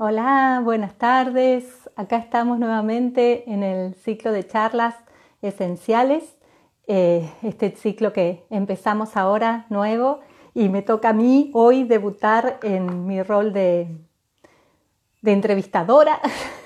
Hola, buenas tardes. Acá estamos nuevamente en el ciclo de charlas esenciales, eh, este ciclo que empezamos ahora nuevo y me toca a mí hoy debutar en mi rol de, de entrevistadora,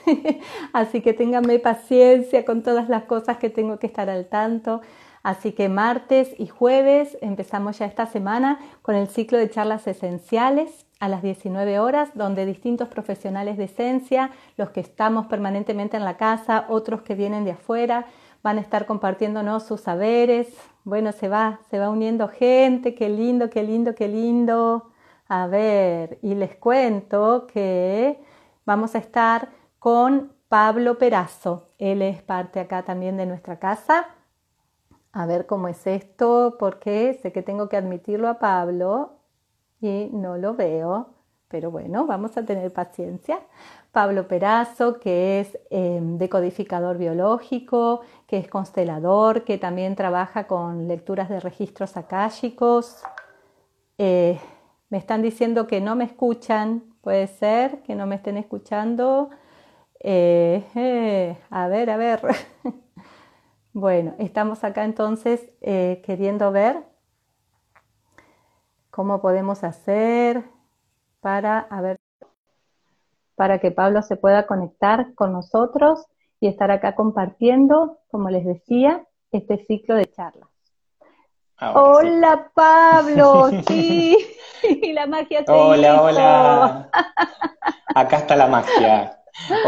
así que ténganme paciencia con todas las cosas que tengo que estar al tanto. Así que martes y jueves empezamos ya esta semana con el ciclo de charlas esenciales a las 19 horas, donde distintos profesionales de esencia, los que estamos permanentemente en la casa, otros que vienen de afuera, van a estar compartiéndonos sus saberes. Bueno, se va, se va uniendo gente, qué lindo, qué lindo, qué lindo. A ver, y les cuento que vamos a estar con Pablo Perazo. Él es parte acá también de nuestra casa. A ver cómo es esto, porque sé que tengo que admitirlo a Pablo y no lo veo, pero bueno, vamos a tener paciencia. Pablo Perazo, que es em, decodificador biológico, que es constelador, que también trabaja con lecturas de registros akáshicos. Eh, me están diciendo que no me escuchan, puede ser que no me estén escuchando. Eh, eh, a ver, a ver. bueno, estamos acá entonces queriendo ver cómo podemos hacer para, a ver, para que Pablo se pueda conectar con nosotros y estar acá compartiendo, como les decía, este ciclo de charlas. hola Pablo, sí, la magia se Hola, hola. Acá está la magia.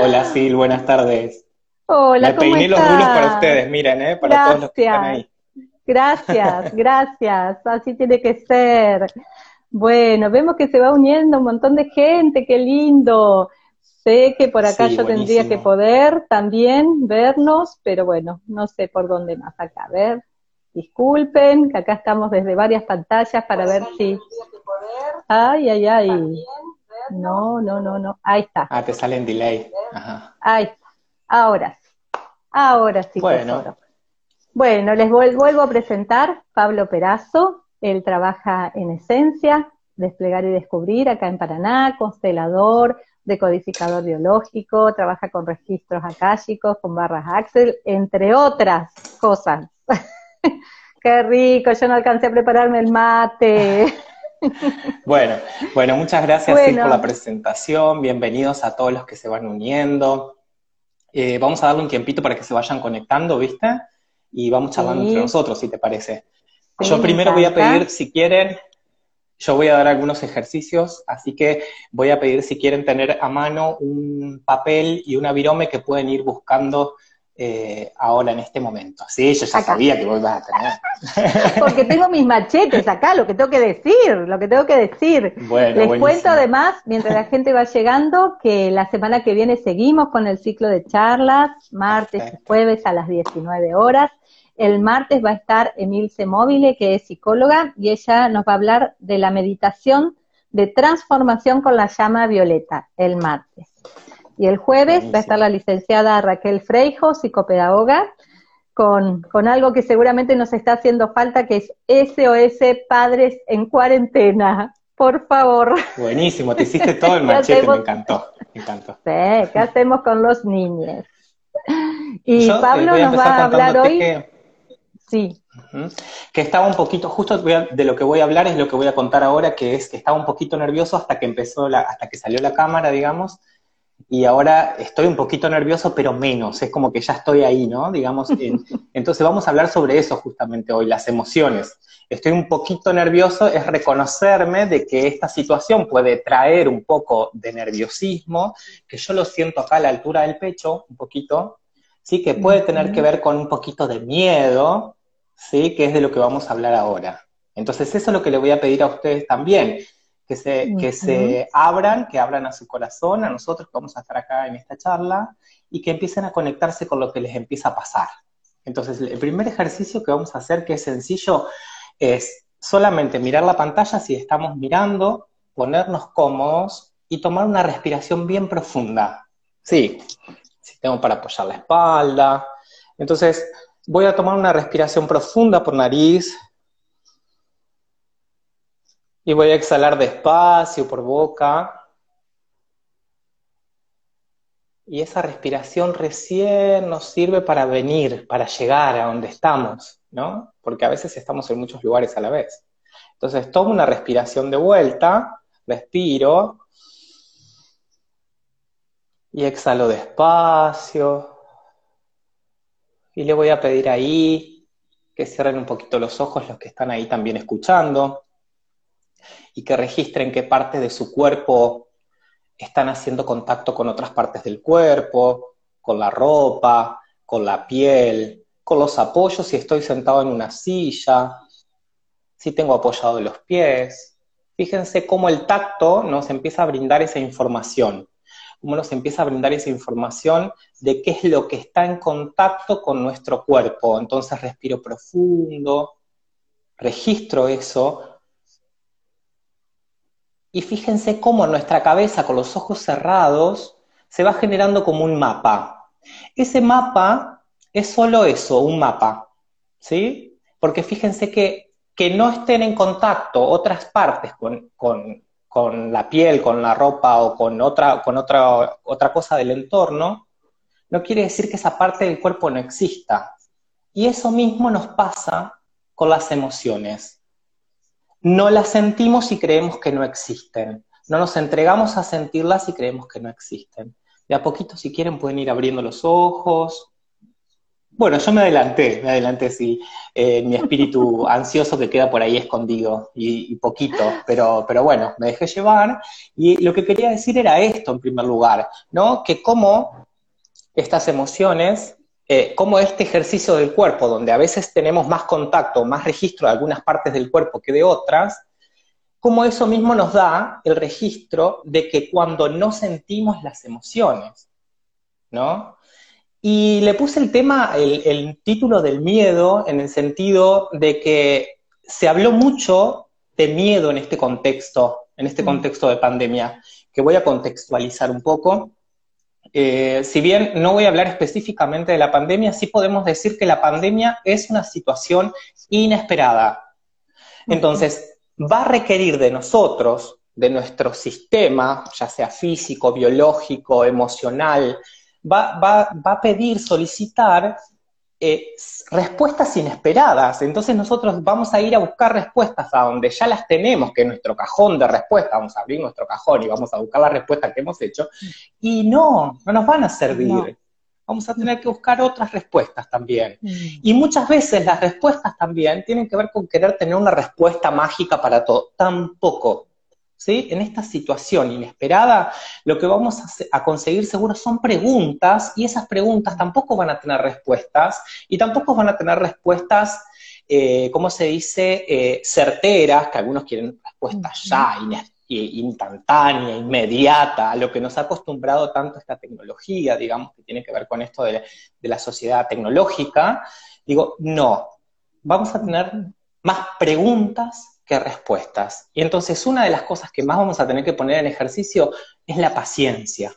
Hola Sil, buenas tardes. Hola, Me peiné los rulos para ustedes, miren, ¿eh? para todos los que están ahí. Gracias, gracias, así tiene que ser. Bueno, vemos que se va uniendo un montón de gente, qué lindo. Sé que por acá yo tendría que poder también vernos, pero bueno, no sé por dónde más acá. A ver, disculpen, que acá estamos desde varias pantallas para ver si... Ay, ay, ay. No, no, no, no. Ahí está. Ah, te sale en delay. Ajá. Ahí está. Ahora sí. Ahora sí. Bueno. Bueno, les vuelvo a presentar Pablo Perazo. Él trabaja en Esencia, Desplegar y Descubrir, acá en Paraná, constelador, decodificador biológico, trabaja con registros akáshicos, con barras Axel, entre otras cosas. Qué rico, yo no alcancé a prepararme el mate. bueno, bueno, muchas gracias por la presentación, bienvenidos a todos los que se van uniendo. Eh, vamos a darle un tiempito para que se vayan conectando, ¿viste? Y vamos charlando entre nosotros, si te parece. yo primero voy a pedir, si quieren, yo voy a dar algunos ejercicios, así que voy a pedir si quieren tener a mano un papel y una virome que pueden ir buscando eh, ahora en este momento. Sí, yo ya sabía que vos ibas a tener. Porque tengo mis machetes acá, lo que tengo que decir, lo que tengo que decir. Les cuento además, mientras la gente va llegando, que la semana que viene seguimos con el ciclo de charlas, martes y jueves a las 19 horas. El martes va a estar Emilce Móvile, que es psicóloga, y ella nos va a hablar de la meditación de transformación con la llama violeta, el martes. Y el jueves va a estar la licenciada Raquel Freijo, psicopedagoga, con, con, algo que seguramente nos está haciendo falta, que es SOS Padres en Cuarentena. Por favor. Buenísimo, te hiciste todo el machete, me encantó, me encantó. Sí, ¿qué hacemos con los niños? Y eh, Pablo nos va a hablar hoy. Sí. Que estaba un poquito, justo de lo que voy a hablar es lo que voy a contar ahora, que es que estaba un poquito nervioso hasta que empezó, la, hasta que salió la cámara, digamos, y ahora estoy un poquito nervioso, pero menos, es como que ya estoy ahí, ¿no? Digamos, entonces vamos a hablar sobre eso justamente hoy, las emociones. Estoy un poquito nervioso, es reconocerme de que esta situación puede traer un poco de nerviosismo, que yo lo siento acá a la altura del pecho, un poquito, sí, que puede tener que ver con un poquito de miedo, sí, que es de lo que vamos a hablar ahora. Entonces eso es lo que le voy a pedir a ustedes también, que se, que se abran, que abran a su corazón, a nosotros que vamos a estar acá en esta charla, y que empiecen a conectarse con lo que les empieza a pasar. Entonces, el primer ejercicio que vamos a hacer, que es sencillo, es solamente mirar la pantalla si estamos mirando, ponernos cómodos y tomar una respiración bien profunda. Sí, si tengo para apoyar la espalda. Entonces, voy a tomar una respiración profunda por nariz, y voy a exhalar despacio por boca. Y esa respiración recién nos sirve para venir, para llegar a donde estamos, ¿no? Porque a veces estamos en muchos lugares a la vez. Entonces tomo una respiración de vuelta, respiro y exhalo despacio. Y le voy a pedir ahí que cierren un poquito los ojos los que están ahí también escuchando y que registren qué parte de su cuerpo están haciendo contacto con otras partes del cuerpo, con la ropa, con la piel, con los apoyos si estoy sentado en una silla, si tengo apoyado los pies. Fíjense cómo el tacto nos empieza a brindar esa información, cómo nos empieza a brindar esa información de qué es lo que está en contacto con nuestro cuerpo. Entonces respiro profundo, registro eso y fíjense cómo nuestra cabeza, con los ojos cerrados, se va generando como un mapa. Ese mapa es solo eso, un mapa, ¿sí? Porque fíjense que, que no estén en contacto otras partes con, con, la piel, con la ropa o con, otra, con otra, otra cosa del entorno, no quiere decir que esa parte del cuerpo no exista. Y eso mismo nos pasa con las emociones no las sentimos y creemos que no existen. No nos entregamos a sentirlas y creemos que no existen. De a poquito, si quieren, pueden ir abriendo los ojos. Bueno, yo me adelanté, me adelanté, sí. Eh, mi espíritu ansioso que queda por ahí escondido y, poquito, pero, pero bueno, me dejé llevar. Y lo que quería decir era esto en primer lugar, ¿no? Que como estas emociones eh, como este ejercicio del cuerpo, donde a veces tenemos más contacto, más registro de algunas partes del cuerpo que de otras, como eso mismo nos da el registro de que cuando no sentimos las emociones, ¿no? Y le puse el tema, el, el título del miedo, en el sentido de que se habló mucho de miedo en este contexto, en este mm. contexto de pandemia, que voy a contextualizar un poco. Eh, si bien no voy a hablar específicamente de la pandemia, sí podemos decir que la pandemia es una situación inesperada. Entonces, va a requerir de nosotros, de nuestro sistema, ya sea físico, biológico, emocional, va, va a pedir, solicitar eh, respuestas inesperadas. Entonces nosotros vamos a ir a buscar respuestas a donde ya las tenemos, que es nuestro cajón de respuestas, vamos a abrir nuestro cajón y vamos a buscar las respuestas que hemos hecho, y no, no nos van a servir. Vamos a tener que buscar otras respuestas también. Mm. Y muchas veces las respuestas también tienen que ver con querer tener una respuesta mágica para todo. Tampoco. En esta situación inesperada, lo que vamos a, conseguir seguro son preguntas y esas preguntas tampoco van a tener respuestas y tampoco van a tener respuestas, eh, ¿cómo se dice?, eh, certeras, que algunos quieren respuestas ya, instantánea, inmediata, a lo que nos ha acostumbrado tanto esta tecnología, digamos, que tiene que ver con esto de la sociedad tecnológica. Digo, no, vamos a tener más preguntas que respuestas. Y entonces una de las cosas que más vamos a tener que poner en ejercicio es la paciencia.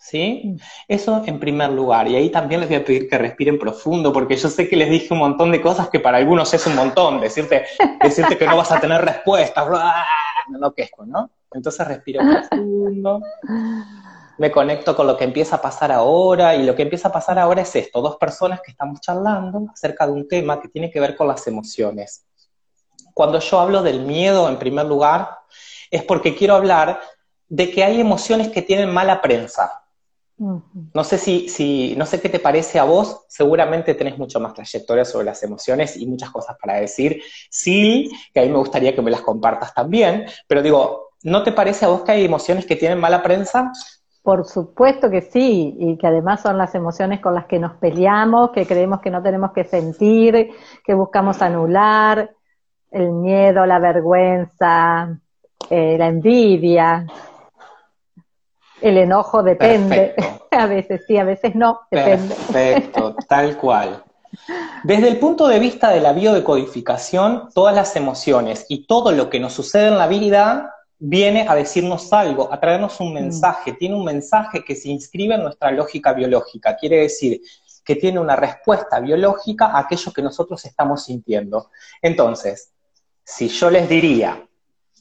¿Sí? Eso en primer lugar. Y ahí también les voy a pedir que respiren profundo, porque yo sé que les dije un montón de cosas que para algunos es un montón. Decirte, decirte que no vas a tener respuestas, no lo quejo, ¿no? Entonces respiro profundo, me conecto con lo que empieza a pasar ahora, y lo que empieza a pasar ahora es esto, dos personas que estamos charlando acerca de un tema que tiene que ver con las emociones. Cuando yo hablo del miedo, en primer lugar, es porque quiero hablar de que hay emociones que tienen mala prensa. No sé si, si, no sé qué te parece a vos, seguramente tenés mucho más trayectoria sobre las emociones y muchas cosas para decir. Sí, que a mí me gustaría que me las compartas también, pero digo, ¿no te parece a vos que hay emociones que tienen mala prensa? Por supuesto que sí, y que además son las emociones con las que nos peleamos, que creemos que no tenemos que sentir, que buscamos anular, el miedo, la vergüenza, eh, la envidia, el enojo depende. a veces sí, a veces no, depende. Perfecto, tal cual. Desde el punto de vista de la biodecodificación, todas las emociones y todo lo que nos sucede en la vida viene a decirnos algo, a traernos un mm. mensaje, tiene un mensaje que se inscribe en nuestra lógica biológica, quiere decir que tiene una respuesta biológica a aquello que nosotros estamos sintiendo. Entonces, si yo les diría,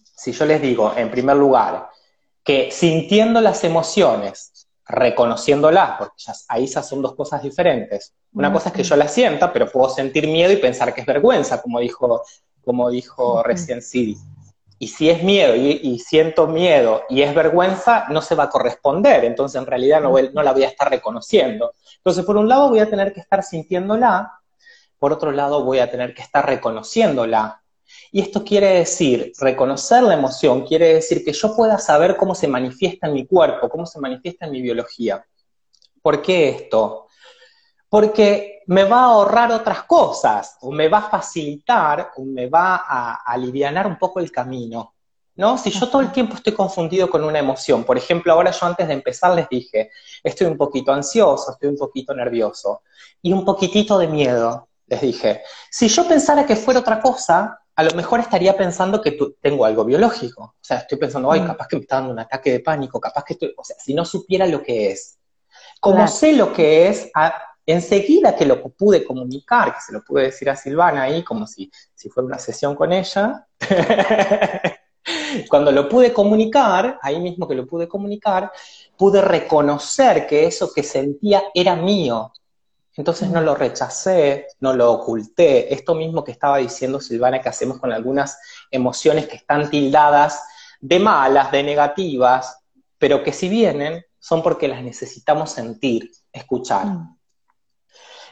si yo les digo, en primer lugar, que sintiendo las emociones reconociéndola, porque ahí ya son dos cosas diferentes. Una cosa es que yo la sienta, pero puedo sentir miedo y pensar que es vergüenza, como dijo, como dijo recién Siri. Y si es miedo y, siento miedo y es vergüenza, no se va a corresponder, entonces en realidad no, no la voy a estar reconociendo. Entonces, por un lado voy a tener que estar sintiéndola, por otro lado voy a tener que estar reconociéndola. Y esto quiere decir, reconocer la emoción, quiere decir que yo pueda saber cómo se manifiesta en mi cuerpo, cómo se manifiesta en mi biología. ¿Por qué esto? Porque me va a ahorrar otras cosas, o me va a facilitar, o me va a aliviar un poco el camino. ¿No? Si yo todo el tiempo estoy confundido con una emoción, por ejemplo, ahora yo antes de empezar les dije, estoy un poquito ansioso, estoy un poquito nervioso y un poquitito de miedo, les dije. Si yo pensara que fuera otra cosa, a lo mejor estaría pensando que tengo algo biológico. O sea, estoy pensando, ay, mm. capaz que me está dando un ataque de pánico, capaz que estoy, o sea, si no supiera lo que es. Como sé lo que es, enseguida que lo pude comunicar, que se lo pude decir a Silvana ahí, como si, si fuera una sesión con ella, cuando lo pude comunicar, ahí mismo que lo pude comunicar, pude reconocer que eso que sentía era mío, entonces no lo rechacé, no lo oculté. Esto mismo que estaba diciendo Silvana que hacemos con algunas emociones que están tildadas de malas, de negativas, pero que si vienen son porque las necesitamos sentir, escuchar. Mm.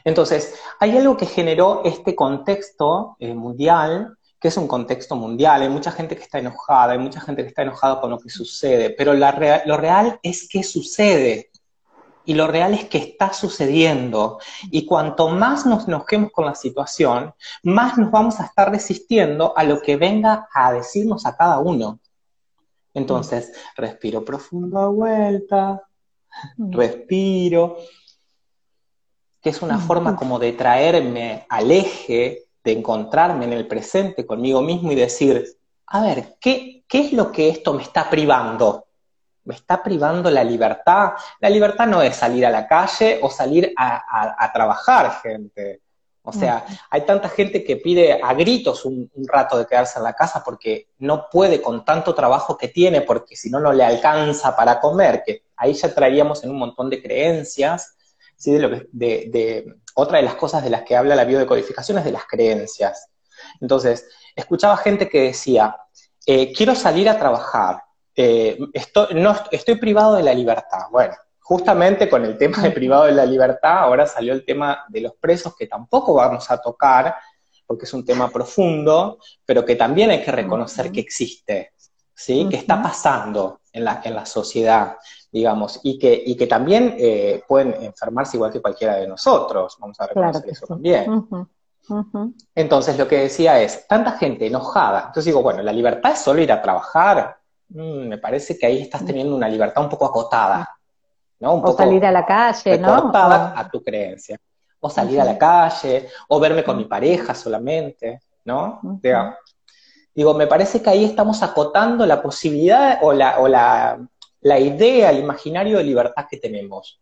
Entonces, hay algo que generó este contexto eh, mundial, que es un contexto mundial. Hay mucha gente que está enojada, hay mucha gente que está enojada con lo que sucede, pero lo real es que sucede y lo real es que está sucediendo. Y cuanto más nos enojemos con la situación, más nos vamos a estar resistiendo a lo que venga a decirnos a cada uno. Entonces, respiro profundo vuelta, mm. respiro, que es una mm. forma como de traerme al eje, de encontrarme en el presente conmigo mismo y decir, a ver, ¿qué, qué es lo que esto me está privando? Me está privando la libertad. La libertad no es salir a la calle o salir a, trabajar, gente. O sea, hay tanta gente que pide a gritos un, rato de quedarse en la casa porque no puede con tanto trabajo que tiene, porque si no, no le alcanza para comer, que ahí ya traeríamos en un montón de creencias. ¿sí? De, lo de, otra de las cosas de las que habla la biodecodificación es de las creencias. Entonces, escuchaba gente que decía, eh, quiero salir a trabajar, eh, estoy, no, estoy privado de la libertad. Bueno, justamente con el tema de privado de la libertad, ahora salió el tema de los presos, que tampoco vamos a tocar, porque es un tema profundo, pero que también hay que reconocer que existe, ¿sí? Que está pasando en la, en la sociedad, digamos, y que, y que también eh, pueden enfermarse igual que cualquiera de nosotros, vamos a reconocer eso también. Entonces, lo que decía es, tanta gente enojada, entonces digo, bueno, la libertad es solo ir a trabajar, Mm, me parece que ahí estás teniendo una libertad un poco acotada, ¿no? o salir a la calle, ¿no? a tu creencia. O salir a la calle, o verme con mi pareja solamente, ¿no? digo, me parece que ahí estamos acotando la posibilidad o la, o la, la idea, el imaginario de libertad que tenemos.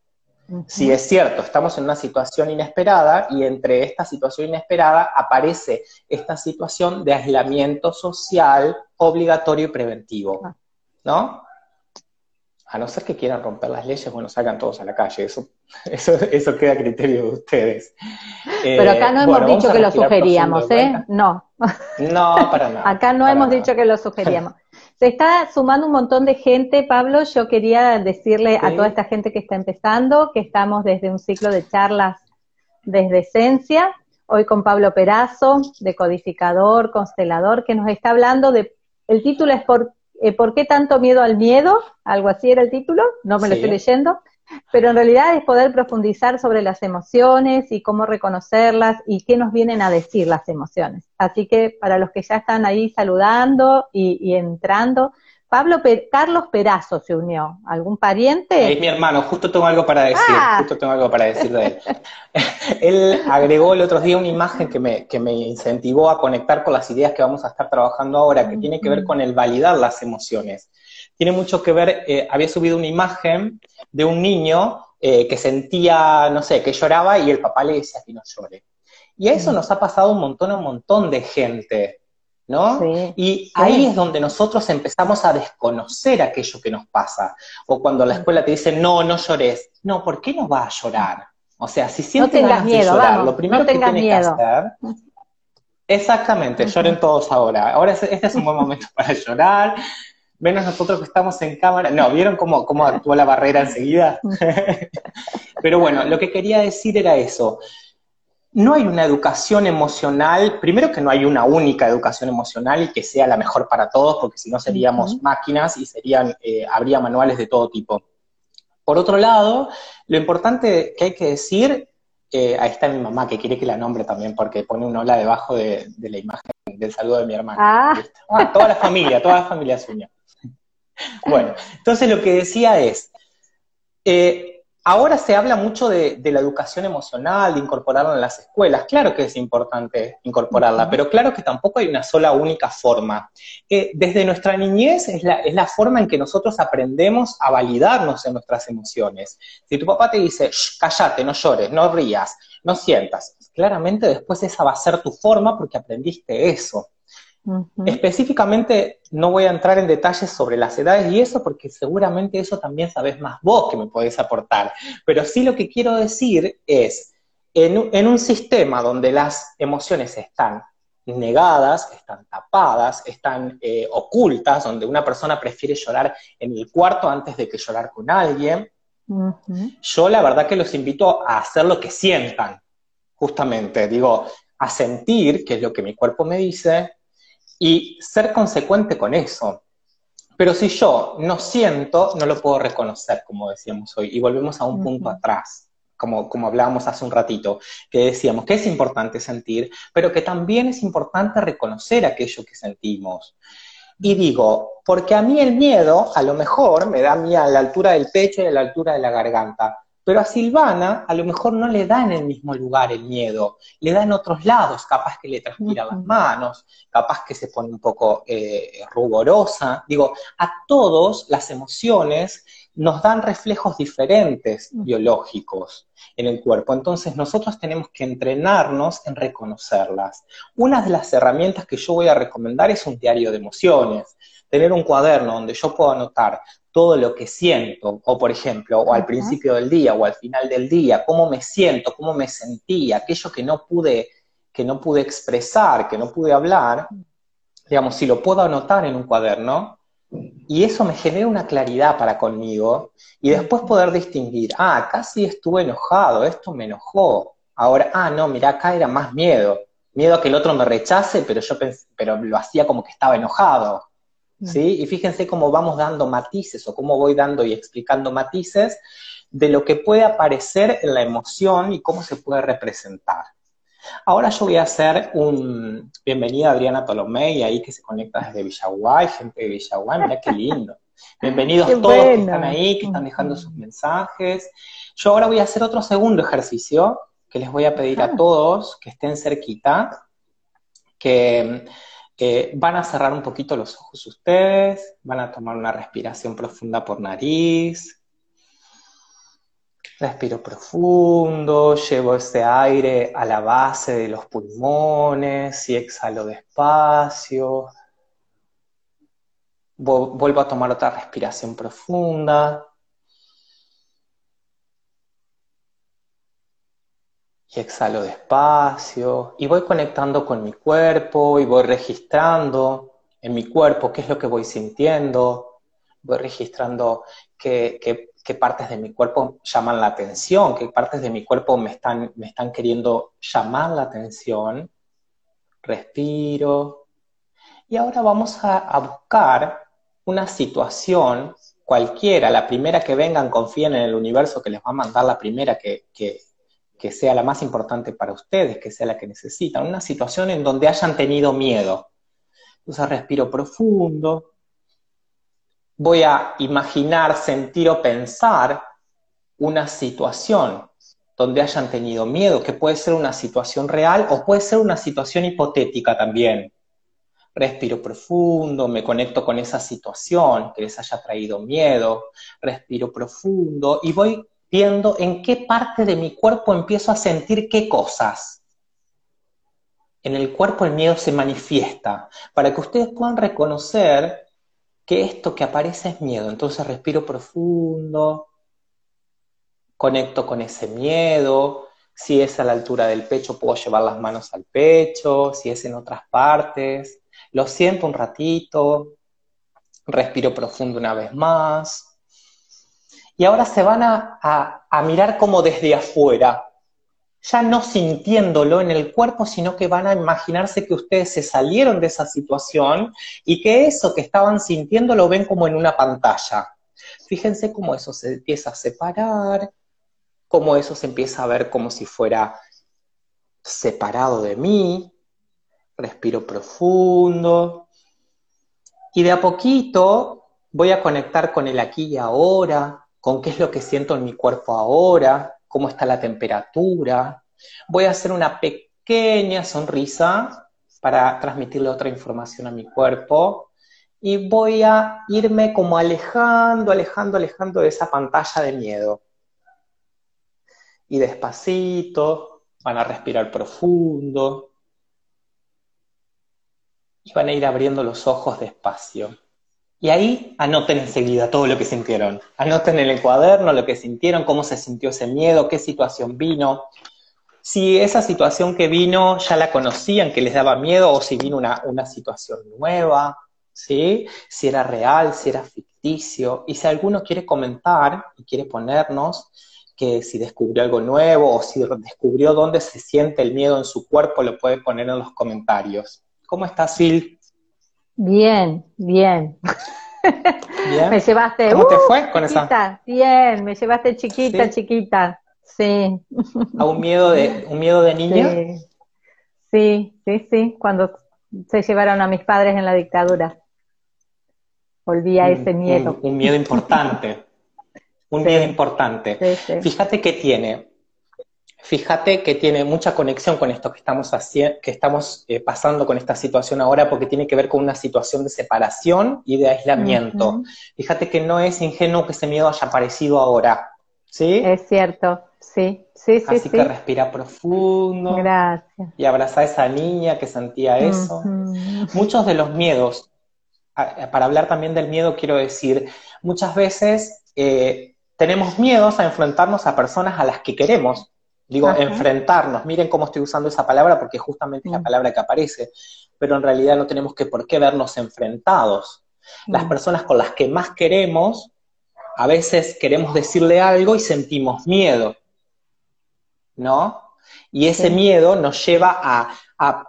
Si es cierto, estamos en una situación inesperada y entre esta situación inesperada aparece esta situación de aislamiento social obligatorio y preventivo, ah. ¿no? A no ser que quieran romper las leyes, bueno, salgan todos a la calle, eso, eso, eso queda a criterio de ustedes. Pero acá no eh, hemos dicho que lo sugeríamos, ¿eh? No. No, para nada. acá no hemos dicho que lo sugeríamos. Se está sumando un montón de gente, Pablo. Yo quería decirle a toda esta gente que está empezando que estamos desde un ciclo de charlas desde Esencia, hoy con Pablo Perazo, decodificador, constelador, que nos está hablando de, el título es por, eh, ¿Por qué tanto miedo al miedo? Algo así era el título, no me lo estoy leyendo pero en realidad es poder profundizar sobre las emociones y cómo reconocerlas y qué nos vienen a decir las emociones. Así que para los que ya están ahí saludando y, entrando, Pablo Carlos Perazo se unió. ¿Algún pariente? Es mi hermano, justo tengo algo para decir, ah. justo tengo algo para decir de él. él agregó el otro día una imagen que me, que me incentivó a conectar con las ideas que vamos a estar trabajando ahora, que tiene que ver con el validar las emociones tiene mucho que ver, eh, había subido una imagen de un niño eh, que sentía, no sé, que lloraba y el papá le decía que no llore. Y a eso nos ha pasado un montón, un montón de gente, ¿no? Y ahí es donde nosotros empezamos a desconocer aquello que nos pasa. O cuando la escuela te dice, no, no llores. No, ¿por qué no vas a llorar? O sea, si sientes no tengas miedo, llorar, lo primero que tienes que hacer... Exactamente, lloren todos ahora. Ahora este es un buen momento para llorar, menos nosotros que estamos en cámara. No, ¿vieron cómo, cómo actuó la barrera enseguida? Pero bueno, lo que quería decir era eso no hay una educación emocional, primero que no hay una única educación emocional y que sea la mejor para todos, porque si no seríamos máquinas y serían, eh, habría manuales de todo tipo. Por otro lado, lo importante que hay que decir, eh, ahí está mi mamá que quiere que la nombre también, porque pone un hola debajo de, la imagen del saludo de mi hermana. Ah. ah. toda la familia, toda la familia suya. Bueno, entonces lo que decía es, eh, Ahora se habla mucho de, la educación emocional, de incorporarla en las escuelas. Claro que es importante incorporarla, pero claro que tampoco hay una sola única forma. desde nuestra niñez es la, forma en que nosotros aprendemos a validarnos en nuestras emociones. Si tu papá te dice, cállate, no llores, no rías, no sientas, claramente después esa va a ser tu forma porque aprendiste eso. Específicamente no voy a entrar en detalles sobre las edades y eso porque seguramente eso también sabes más vos que me podés aportar. Pero sí lo que quiero decir es, en, un sistema donde las emociones están negadas, están tapadas, están eh, ocultas, donde una persona prefiere llorar en el cuarto antes de que llorar con alguien, yo la verdad que los invito a hacer lo que sientan, justamente, digo, a sentir, que es lo que mi cuerpo me dice, y ser consecuente con eso. Pero si yo no siento, no lo puedo reconocer, como decíamos hoy, y volvemos a un punto atrás, como, como hablábamos hace un ratito, que decíamos que es importante sentir, pero que también es importante reconocer aquello que sentimos. Y digo, porque a mí el miedo a lo mejor me da a mí a la altura del pecho y a la altura de la garganta, pero a Silvana a lo mejor no le da en el mismo lugar el miedo, le da en otros lados, capaz que le transpira las manos, capaz que se pone un poco eh, rugorosa. Digo, a todos las emociones nos dan reflejos diferentes biológicos en el cuerpo. Entonces nosotros tenemos que entrenarnos en reconocerlas. Una de las herramientas que yo voy a recomendar es un diario de emociones. Tener un cuaderno donde yo puedo anotar todo lo que siento, o por ejemplo, o al principio del día o al final del día, cómo me siento, cómo me sentía, aquello que no pude, que no pude expresar, que no pude hablar, digamos, si lo puedo anotar en un cuaderno, y eso me genera una claridad para conmigo, y después poder distinguir, ah, acá sí estuve enojado, esto me enojó, ahora, ah, no, mira, acá era más miedo, miedo a que el otro me rechace, pero yo pensé, pero lo hacía como que estaba enojado, ¿sí? Y fíjense cómo vamos dando matices o cómo voy dando y explicando matices de lo que puede aparecer en la emoción y cómo se puede representar. Ahora yo voy a hacer un bienvenida a Adriana Tolomé, ahí que se conecta desde Villaguay, gente de Villaguay, mira qué lindo. Bienvenidos todos que están ahí, que están dejando sus mensajes. Yo ahora voy a hacer otro segundo ejercicio que les voy a pedir a ah. todos que estén cerquita, que van a cerrar un poquito los ojos ustedes, van a tomar una respiración profunda por nariz. Respiro profundo, llevo ese aire a la base de los pulmones y exhalo despacio. Vuelvo a tomar otra respiración profunda. Y exhalo despacio y voy conectando con mi cuerpo y voy registrando en mi cuerpo qué es lo que voy sintiendo, voy registrando qué, partes de mi cuerpo llaman la atención, qué partes de mi cuerpo me están, me están queriendo llamar la atención, respiro. Y ahora vamos a, buscar una situación cualquiera, la primera que vengan, confíen en el universo que les va a mandar la primera que, que sea la más importante para ustedes, que sea la que necesitan, una situación en donde hayan tenido miedo. Entonces respiro profundo, voy a imaginar, sentir o pensar una situación donde hayan tenido miedo, que puede ser una situación real o puede ser una situación hipotética también. Respiro profundo, me conecto con esa situación que les haya traído miedo, respiro profundo y voy viendo en qué parte de mi cuerpo empiezo a sentir qué cosas. en el cuerpo el miedo se manifiesta, para que ustedes puedan reconocer que esto que aparece es miedo. Entonces respiro profundo, conecto con ese miedo, si es a la altura del pecho puedo llevar las manos al pecho, si es en otras partes, lo siento un ratito, respiro profundo una vez más. Y ahora se van a, mirar como desde afuera, ya no sintiéndolo en el cuerpo, sino que van a imaginarse que ustedes se salieron de esa situación y que eso que estaban sintiendo lo ven como en una pantalla. Fíjense cómo eso se empieza a separar, cómo eso se empieza a ver como si fuera separado de mí. Respiro profundo. Y de a poquito voy a conectar con el aquí y ahora, con qué es lo que siento en mi cuerpo ahora, cómo está la temperatura. Voy a hacer una pequeña sonrisa para transmitirle otra información a mi cuerpo y voy a irme como alejando, alejando, alejando de esa pantalla de miedo. Y despacito van a respirar profundo y van a ir abriendo los ojos despacio. Y ahí anoten enseguida todo lo que sintieron. Anoten en el cuaderno lo que sintieron, cómo se sintió ese miedo, qué situación vino. Si esa situación que vino ya la conocían, que les daba miedo, o si vino una, una situación nueva, ¿sí? Si era real, si era ficticio. Y si alguno quiere comentar y quiere ponernos que si descubrió algo nuevo o si descubrió dónde se siente el miedo en su cuerpo, lo puede poner en los comentarios. ¿Cómo estás, Phil? Bien, bien. ¿Bien? me llevaste. ¿Cómo te uh, fue con esa? Bien, me llevaste chiquita, chiquita. Sí. ¿A un miedo de, un miedo de niño? Sí. sí, sí, Cuando se llevaron a mis padres en la dictadura. Volví a ese miedo. Un, miedo importante. un miedo importante. Fíjate que tiene Fíjate que tiene mucha conexión con esto que estamos, que estamos eh, pasando con esta situación ahora, porque tiene que ver con una situación de separación y de aislamiento. Fíjate que no es ingenuo que ese miedo haya aparecido ahora. ¿Sí? Es cierto, sí, sí, sí. Así que respira profundo. Gracias. Y abraza a esa niña que sentía eso. Muchos de los miedos, para hablar también del miedo, quiero decir, muchas veces eh, tenemos miedos a enfrentarnos a personas a las que queremos Digo, enfrentarnos. Miren cómo estoy usando esa palabra porque justamente es la mm. palabra que aparece. Pero en realidad no tenemos que por qué vernos enfrentados. Las mm. personas con las que más queremos, a veces queremos decirle algo y sentimos miedo. ¿No? Y ese miedo nos lleva a,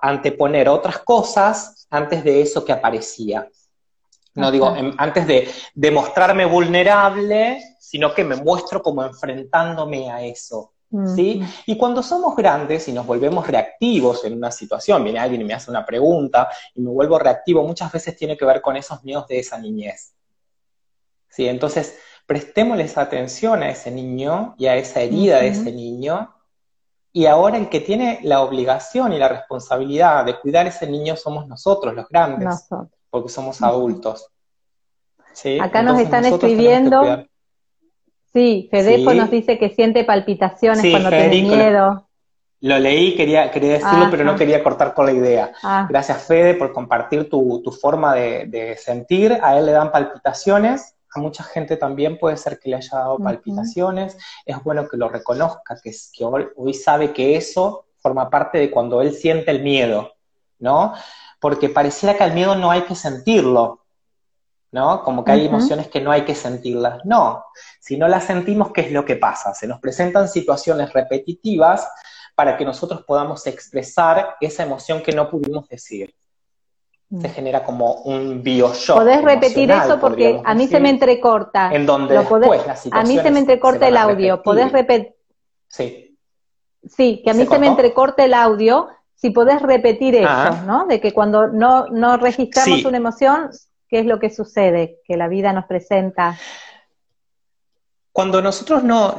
anteponer otras cosas antes de eso que aparecía. No digo, antes de, de mostrarme vulnerable, sino que me muestro como enfrentándome a eso. ¿Sí? Y cuando somos grandes y nos volvemos reactivos en una situación, viene alguien y me hace una pregunta y me vuelvo reactivo, muchas veces tiene que ver con esos miedos de esa niñez. ¿Sí? Entonces, prestémosles atención a ese niño y a esa herida de ese niño. Y ahora el que tiene la obligación y la responsabilidad de cuidar a ese niño somos nosotros, los grandes, porque somos adultos. ¿Sí? Acá nos están escribiendo Sí, Fedefo nos dice que siente palpitaciones cuando tiene miedo. Lo leí, quería, quería decirlo, pero no quería cortar con la idea. Ah. Gracias, Fede, por compartir tu, forma de, sentir. A él le dan palpitaciones, a mucha gente también puede ser que le haya dado palpitaciones. Es bueno que lo reconozca, que, que hoy, sabe que eso forma parte de cuando él siente el miedo, ¿no? Porque pareciera que al miedo no hay que sentirlo, ¿no? Como que hay emociones que no hay que sentirlas. No, si no las sentimos, ¿qué es lo que pasa? Se nos presentan situaciones repetitivas para que nosotros podamos expresar esa emoción que no pudimos decir. Se mm. genera como un bioshock. Podés repetir eso porque a mí se me entrecorta. En donde después A mí se me entrecorta el audio. ¿Podés repetir? Sí. Sí, que a mí se, me entrecorta el audio. Si podés repetir eso, ah. ¿no? De que cuando no, no registramos una emoción, ¿Qué es lo que sucede que la vida nos presenta? Cuando nosotros no,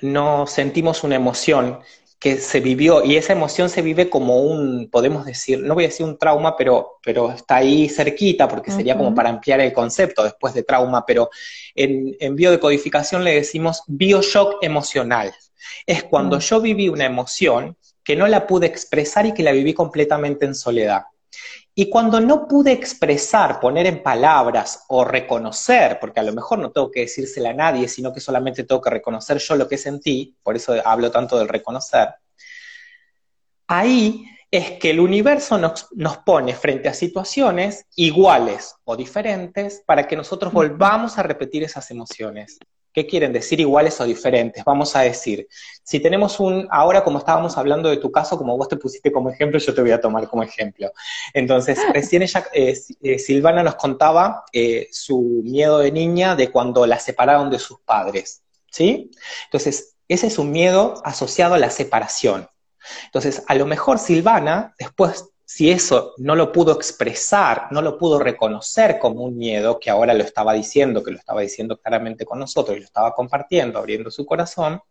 no, sentimos una emoción que se vivió y esa emoción se vive como un, podemos decir, no voy a decir un trauma, pero, pero está ahí cerquita porque sería como para ampliar el concepto después de trauma, pero en, en biodecodificación le decimos bioshock emocional. Es cuando mm. yo viví una emoción que no la pude expresar y que la viví completamente en soledad. Y cuando no pude expresar, poner en palabras o reconocer, porque a lo mejor no tengo que decírsela a nadie, sino que solamente tengo que reconocer yo lo que sentí, por eso hablo tanto del reconocer, ahí es que el universo nos, nos, pone frente a situaciones iguales o diferentes para que nosotros volvamos a repetir esas emociones. ¿Qué quieren decir iguales o diferentes? Vamos a decir, si tenemos un, ahora como estábamos hablando de tu caso, como vos te pusiste como ejemplo, yo te voy a tomar como ejemplo. Entonces, recién ella, eh, eh, Silvana nos contaba eh, su miedo de niña de cuando la separaron de sus padres, ¿sí? Entonces, ese es un miedo asociado a la separación. Entonces, a lo mejor Silvana, después, si eso no lo pudo expresar, no lo pudo reconocer como un miedo, que ahora lo estaba diciendo, que lo estaba diciendo claramente con nosotros y lo estaba compartiendo, abriendo su corazón,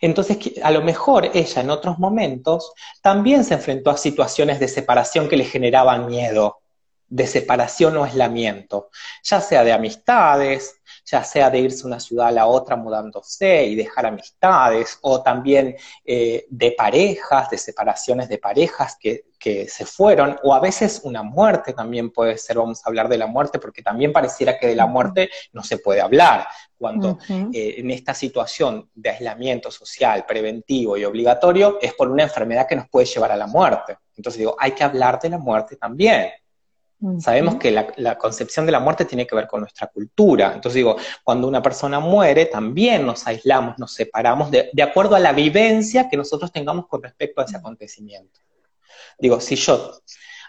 entonces, a lo mejor ella en otros momentos también se enfrentó a situaciones de separación que le generaban miedo, de separación o aislamiento, ya sea de amistades, ya sea de irse de una ciudad a la otra mudándose y dejar amistades, o también eh, de parejas, de separaciones de parejas que, se fueron, o a veces una muerte también puede ser, vamos a hablar de la muerte, porque también pareciera que de la muerte no se puede hablar, cuando eh, en esta situación de aislamiento social, preventivo y obligatorio, es por una enfermedad que nos puede llevar a la muerte. Entonces digo, hay que hablar de la muerte también. Sabemos que la, concepción de la muerte tiene que ver con nuestra cultura. Entonces digo, cuando una persona muere, también nos aislamos, nos separamos de, acuerdo a la vivencia que nosotros tengamos con respecto a ese acontecimiento. Digo, si yo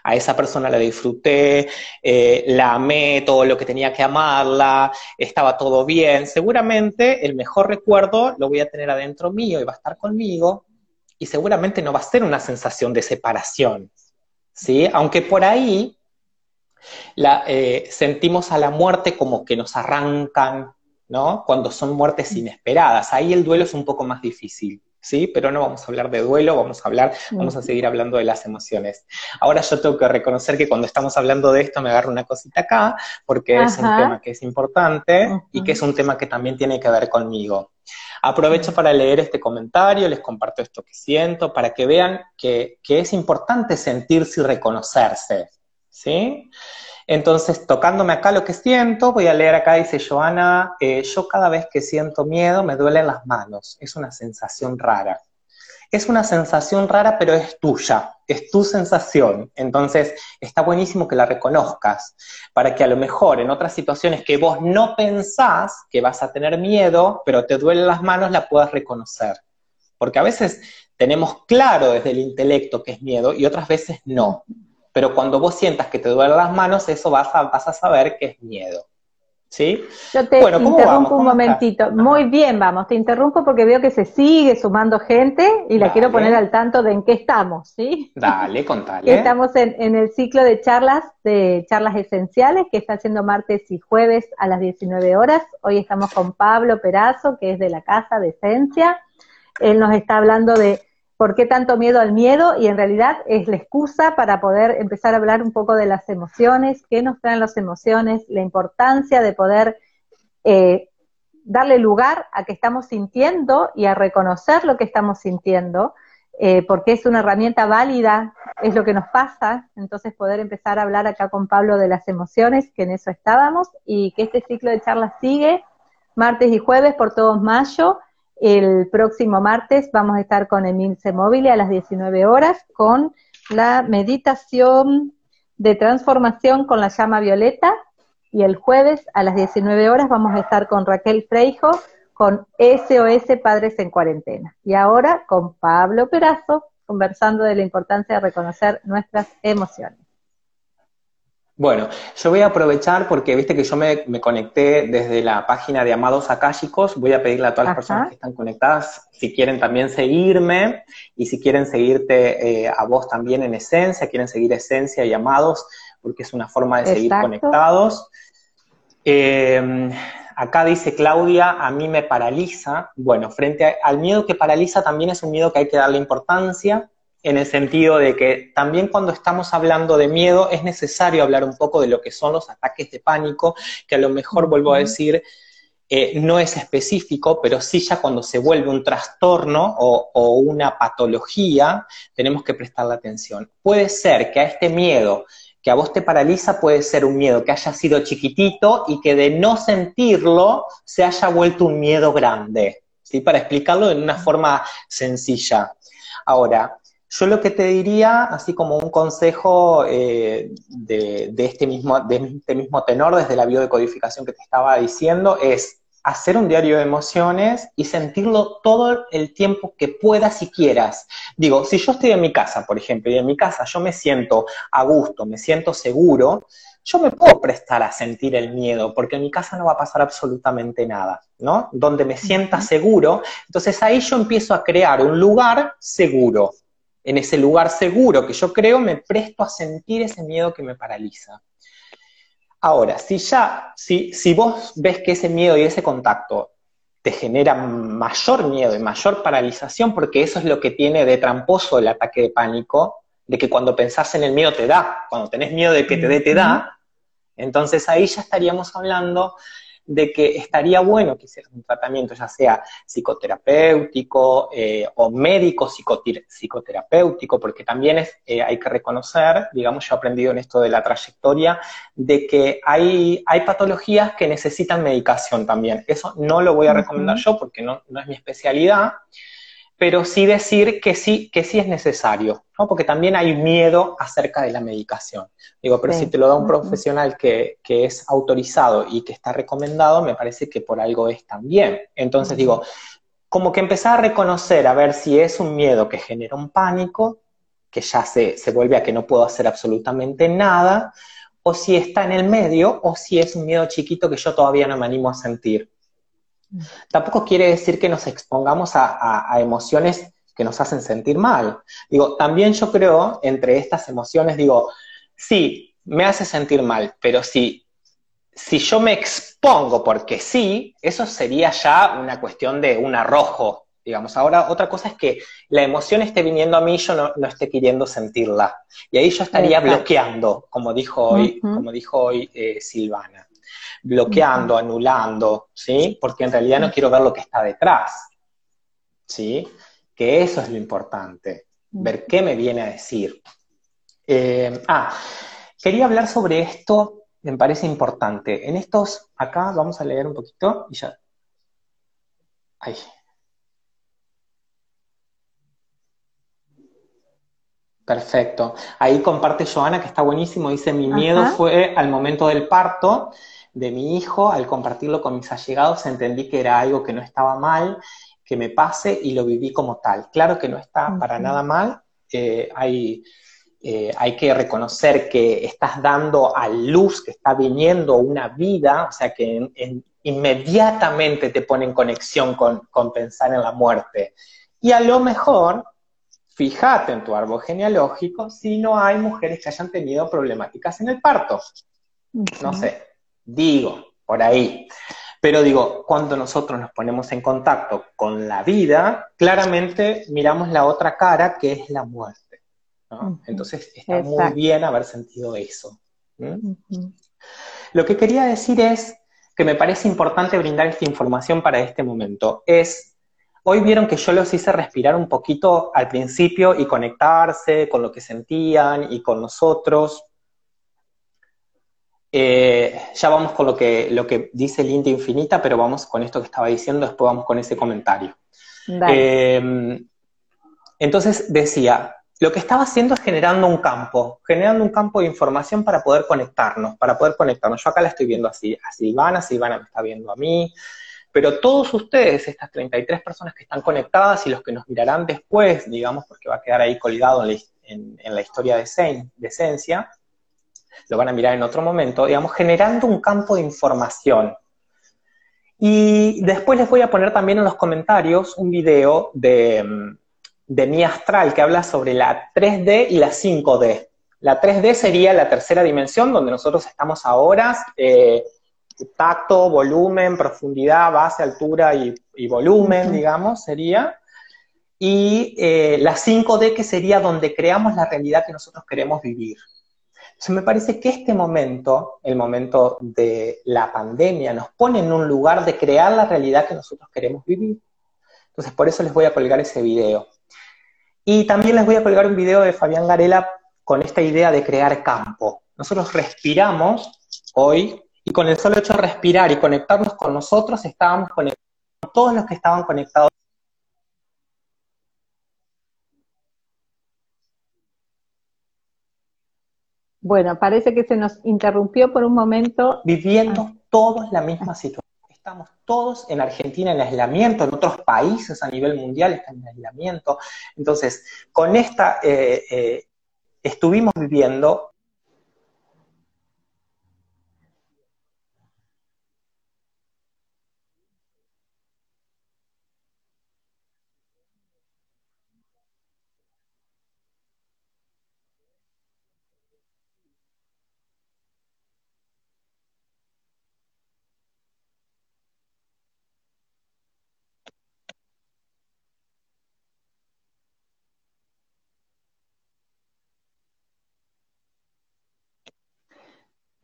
a esa persona la disfruté, eh, la amé todo lo que tenía que amarla, estaba todo bien, seguramente el mejor recuerdo lo voy a tener adentro mío y va a estar conmigo y seguramente no va a ser una sensación de separación. ¿Sí? Aunque por ahí la, eh, sentimos a la muerte como que nos arrancan, ¿no? Cuando son muertes inesperadas. Ahí el duelo es un poco más difícil. ¿sí? Pero no vamos a hablar de duelo, vamos a hablar, vamos a seguir hablando de las emociones. Ahora yo tengo que reconocer que cuando estamos hablando de esto me agarro una cosita acá, porque es un tema que es importante y que es un tema que también tiene que ver conmigo. Aprovecho para leer este comentario, les comparto esto que siento, para que vean que, que es importante sentirse y reconocerse, ¿sí? Entonces, tocándome acá lo que siento, voy a leer acá, dice Joana, eh, yo cada vez que siento miedo me duelen las manos, es una sensación rara. Es una sensación rara, pero es tuya, es tu sensación. Entonces, está buenísimo que la reconozcas, para que a lo mejor en otras situaciones que vos no pensás que vas a tener miedo, pero te duelen las manos, la puedas reconocer. Porque a veces tenemos claro desde el intelecto que es miedo y otras veces no pero cuando vos sientas que te duelen las manos, eso vas a, vas a saber que es miedo. ¿Sí? Yo te interrumpo un momentito. Muy bien, vamos, te interrumpo porque veo que se sigue sumando gente y la quiero poner al tanto de en qué estamos, ¿sí? Dale, contale. Estamos en, en, el ciclo de charlas, de charlas esenciales, que está haciendo martes y jueves a las 19 horas. Hoy estamos con Pablo Perazo, que es de la Casa de Esencia. Él nos está hablando de ¿Por qué tanto miedo al miedo? Y en realidad es la excusa para poder empezar a hablar un poco de las emociones, qué nos traen las emociones, la importancia de poder eh, darle lugar a que estamos sintiendo y a reconocer lo que estamos sintiendo, eh, porque es una herramienta válida, es lo que nos pasa, entonces poder empezar a hablar acá con Pablo de las emociones, que en eso estábamos, y que este ciclo de charlas sigue martes y jueves por todos mayo el próximo martes vamos a estar con Emilce Móvil a las 19 horas con la meditación de transformación con la llama violeta y el jueves a las 19 horas vamos a estar con Raquel Freijo con SOS Padres en Cuarentena. Y ahora con Pablo Perazo conversando de la importancia de reconocer nuestras emociones. Bueno, yo voy a aprovechar porque viste que yo me, conecté desde la página de Amados Akáshicos. Voy a pedirle a todas las personas que están conectadas si quieren también seguirme y si quieren seguirte eh, a vos también en Esencia, quieren seguir Esencia y Amados, porque es una forma de seguir conectados. Em, acá dice Claudia, a mí me paraliza. Bueno, frente al miedo que paraliza también es un miedo que hay que darle importancia en el sentido de que también cuando estamos hablando de miedo es necesario hablar un poco de lo que son los ataques de pánico, que a lo mejor vuelvo a decir, eh, no es específico, pero sí ya cuando se vuelve un trastorno o, o una patología, tenemos que prestarle atención. Puede ser que a este miedo que a vos te paraliza puede ser un miedo que haya sido chiquitito y que de no sentirlo se haya vuelto un miedo grande, ¿sí? Para explicarlo en una forma sencilla. Ahora, yo lo que te diría, así como un consejo eh, de, este mismo, de este mismo tenor, desde la biodecodificación que te estaba diciendo, es hacer un diario de emociones y sentirlo todo el tiempo que puedas y quieras. Digo, si yo estoy en mi casa, por ejemplo, y en mi casa yo me siento a gusto, me siento seguro, yo me puedo prestar a sentir el miedo, porque en mi casa no va a pasar absolutamente nada, ¿no? Donde me sienta seguro, entonces ahí yo empiezo a crear un lugar seguro. En ese lugar seguro que yo creo, me presto a sentir ese miedo que me paraliza. Ahora, si ya, si, si vos ves que ese miedo y ese contacto te genera mayor miedo y mayor paralización, porque eso es lo que tiene de tramposo el ataque de pánico, de que cuando pensás en el miedo te da, cuando tenés miedo de que te dé, te da, entonces ahí ya estaríamos hablando de que estaría bueno que hicieras un tratamiento, ya sea psicoterapéutico eh, o médico psicoterapéutico, porque también es, eh, hay que reconocer, digamos, yo he aprendido en esto de la trayectoria, de que hay, hay patologías que necesitan medicación también. Eso no lo voy a recomendar yo porque no, no es mi especialidad, pero sí decir que sí, que sí es necesario, ¿no? Porque también hay miedo acerca de la medicación. Digo, pero si te lo da un profesional que, que, es autorizado y que está recomendado, me parece que por algo es también. Entonces digo, como que empezar a reconocer, a ver si es un miedo que genera un pánico, que ya se, se vuelve a que no puedo hacer absolutamente nada, o si está en el medio, o si es un miedo chiquito que yo todavía no me animo a sentir. Tampoco quiere decir que nos expongamos a, emociones que nos hacen sentir mal. Digo, también yo creo, entre estas emociones, digo, sí, me hace sentir mal, pero si, si yo me expongo porque sí, eso sería ya una cuestión de un arrojo, digamos. Ahora, otra cosa es que la emoción esté viniendo a mí y yo no, esté queriendo sentirla. Y ahí yo estaría bloqueando, como dijo hoy, como dijo hoy eh, Silvana bloqueando, anulando, ¿sí? Porque en realidad no quiero ver lo que está detrás, ¿sí? Que eso es lo importante, ver qué me viene a decir. Eh, ah, quería hablar sobre esto, me parece importante. En estos, acá vamos a leer un poquito y ya. Ahí. Perfecto. Ahí comparte Joana, que está buenísimo, dice, mi miedo fue al momento del parto de mi hijo, al compartirlo con mis allegados, entendí que era algo que no estaba mal, que me pase y lo viví como tal. Claro que no está para nada mal, eh, hay, eh, hay que reconocer que estás dando a luz, que está viniendo una vida, o sea que inmediatamente te pone en conexión con, con pensar en la muerte. Y a lo mejor fíjate en tu árbol genealógico si no hay mujeres que hayan tenido problemáticas en el parto. No sé, Digo, por ahí. Pero digo, cuando nosotros nos ponemos en contacto con la vida, claramente miramos la otra cara que es la muerte. Entonces está muy bien haber sentido eso. Lo que quería decir es que me parece importante brindar esta información para este momento. Es, hoy vieron que yo los hice respirar un poquito al principio y conectarse con lo que sentían y con nosotros. Eh, ya vamos con lo que, lo que dice Linda Infinita, pero vamos con esto que estaba diciendo, después vamos con ese comentario. Em, entonces decía, lo que estaba haciendo es generando un campo, generando un campo de información para poder conectarnos, para poder conectarnos. Yo acá la estoy viendo así, a Silvana, Silvana me está viendo a mí, pero todos ustedes, estas 33 personas que están conectadas y los que nos mirarán después, digamos, porque va a quedar ahí colgado en la, historia de, de Esencia, lo van a mirar en otro momento, digamos, generando un campo de información. Y después les voy a poner también en los comentarios un video de, de Mi Astral que habla sobre la 3D y la 5D. La 3D sería la tercera dimensión donde nosotros estamos ahora, eh, tacto, volumen, profundidad, base, altura y, volumen, digamos, sería. Y eh, la 5D que sería donde creamos la realidad que nosotros queremos vivir. Entonces me parece que este momento, el momento de la pandemia, nos pone en un lugar de crear la realidad que nosotros queremos vivir. Entonces por eso les voy a colgar ese video. Y también les voy a colgar un video de Fabián Garela con esta idea de crear campo. Nosotros respiramos hoy y con el solo hecho de respirar y conectarnos con nosotros, estábamos conectados con todos los que estaban conectados Bueno, parece que se nos interrumpió por un momento. Viviendo ah. todos la misma situación. Estamos todos en Argentina en aislamiento, en otros países a nivel mundial están en aislamiento. Entonces, con esta, eh, eh, estuvimos viviendo